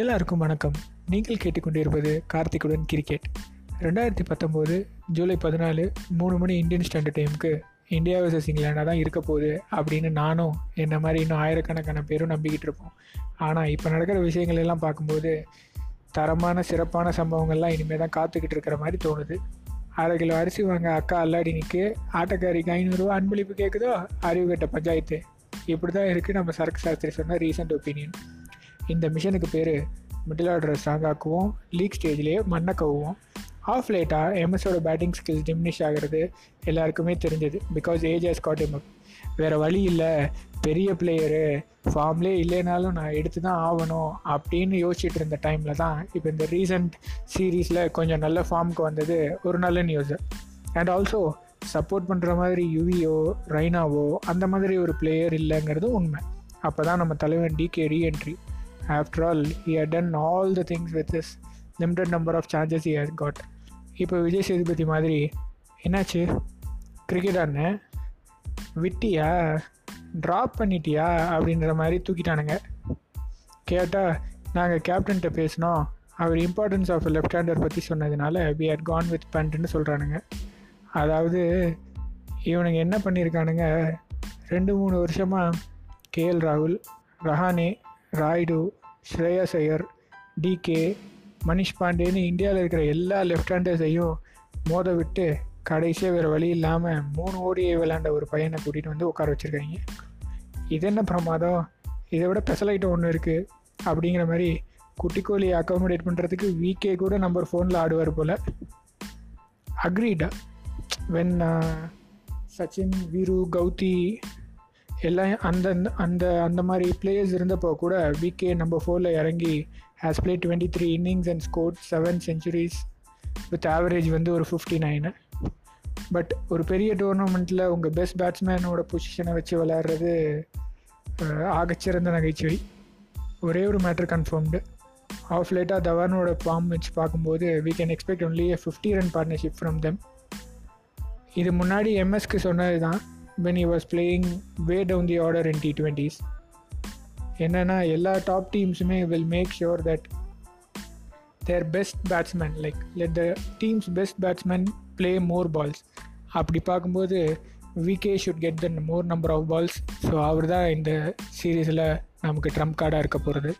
எல்லாருக்கும் வணக்கம். நீங்கள் கேட்டுக்கொண்டிருப்பது கார்த்திக்குடன் கிரிக்கெட் ரெண்டாயிரத்தி பத்தொம்போது ஜூலை பதினாலு மூணு மணி இந்தியன் ஸ்டாண்டர்ட் டைமுக்கு இந்தியா வர்சஸ் இங்கிலாண்டாக தான் இருக்க போகுது அப்படின்னு நானும் என்ன மாதிரி இன்னும் ஆயிரக்கணக்கான பேரும் நம்பிக்கிட்டு இருப்போம். ஆனால் இப்போ நடக்கிற விஷயங்கள் எல்லாம் பார்க்கும்போது தரமான சிறப்பான சம்பவங்கள்லாம் இனிமேல் தான் காத்துக்கிட்டு இருக்கிற மாதிரி தோணுது. அரை கிலோ அரிசி வாங்க அக்கா அல்லாடி நிற்கு ஆட்டக்காரிக்கு ஐநூறுரூவா அன்பளிப்பு கேட்குதோ அறிவு கட்ட பஞ்சாயத்து. இப்படி தான் இருக்குது நம்ம சரக்கு சாஸ்திரி சொன்ன ரீசெண்ட் ஒப்பீனியன் இந்த மிஷனுக்கு பேர் மிடில் ஆர்டரை ஸ்ட்ராங் ஆக்குவோம் லீக் ஸ்டேஜ்லேயே மண்ணை கவுவோம். ஆஃப் லேட்டாக எம்எஸோட பேட்டிங் ஸ்கில்ஸ் டிமினிஷ் ஆகிறது எல்லாருக்குமே தெரிஞ்சது. Because age has got em வேறு வழி இல்லை. பெரிய பிளேயரு ஃபார்ம்லேயே இல்லைனாலும் நான் எடுத்து தான் ஆகணும் அப்படின்னு யோசிச்சுட்டு இருந்த டைமில் தான் இப்போ இந்த ரீசன்ட் சீரீஸில் கொஞ்சம் நல்ல ஃபார்முக்கு வந்தது ஒரு நல்ல நியூஸு அண்ட் ஆல்சோ சப்போர்ட் பண்ணுற மாதிரி யுவியோ ரைனாவோ அந்த மாதிரி ஒரு பிளேயர் இல்லைங்கிறது உண்மை. அப்போ தான் நம்ம தலைவன் DK reentry after all he had done all the things with this limited number of chances he has got இப்போ விஜய் சேதுபதி மாதிரி என்னாச்சு? கிரிக்கெட் விட்டியா? ட்ராப் பண்ணிட்டியா? அப்படின்ற மாதிரி தூக்கிட்டானுங்க. கேட்டால் நாங்கள் கேப்டன்கிட்ட பேசினோம். அவர் இம்பார்ட்டன்ஸ் ஆஃப் லெஃப்ட் ஹேண்டர் பற்றி சொன்னதுனால வி ஹட் கான் வித் பண்ட்டுன்னு சொல்கிறானுங்க அதாவது இவனுங்க என்ன பண்ணியிருக்கானுங்க ரெண்டு மூணு வருஷமாக கேஎல் ராகுல் ரஹானே ராய்டு ஸ்ரேயஸ் ஐயர் டிகே மனிஷ் பாண்டேன்னு இந்தியாவில் இருக்கிற எல்லா லெஃப்ட் ஹேண்டர்ஸையும் மோத விட்டு கடைசியாக வேறு வழி இல்லாமல் மூணு ஓடியை விளாண்ட ஒரு பையனை கூட்டிகிட்டு வந்து உட்கார வச்சுருக்காங்க. இது என்ன பிரமாதம்? இதை விட ஸ்பெஷலைட்டம் ஒன்று இருக்குது அப்படிங்கிற மாதிரி குட்டி குட்டிக்கோழி அக்காமடேட் பண்ணுறதுக்கு வீக்கே கூட நம்பர் ஃபோனில் ஆடுவார் போல். அக்ரீடா வென் சச்சின் வீரு கௌதி எல்லாம் அந்த அந்த அந்த மாதிரி பிளேயர்ஸ் இருந்தப்போ கூட விகே நம்பர் ஃபோரில் இறங்கி has play twenty three innings and score seven centuries with average வந்து ஒரு ஃபிஃப்டி நைனு பட் ஒரு பெரிய டோர்னமெண்ட்டில் உங்கள் பெஸ்ட் பேட்ஸ்மேனோட பொசிஷனை வச்சு விளையாடுறது ஆகச்சிறந்த நகைச்சுவை. ஒரே ஒரு மேட்ரு கன்ஃபார்ம்டு ஆஃப் லேட்டாக தவானோட ஃபார்ம் வச்சு பார்க்கும்போது we can expect only fifty run partnership from them இது முன்னாடி எம்எஸ்க்கு சொன்னது தான் when you was playing way down the order in D என்னென்னா எல்லா top டீம்ஸுமே will make sure that their best batsman like let the team's best batsman play more balls அப்படி பார்க்கும்போது VK should get the more number of balls so அவர் தான் இந்த சீரீஸில் நமக்கு Trump கார்டாக இருக்க போகிறது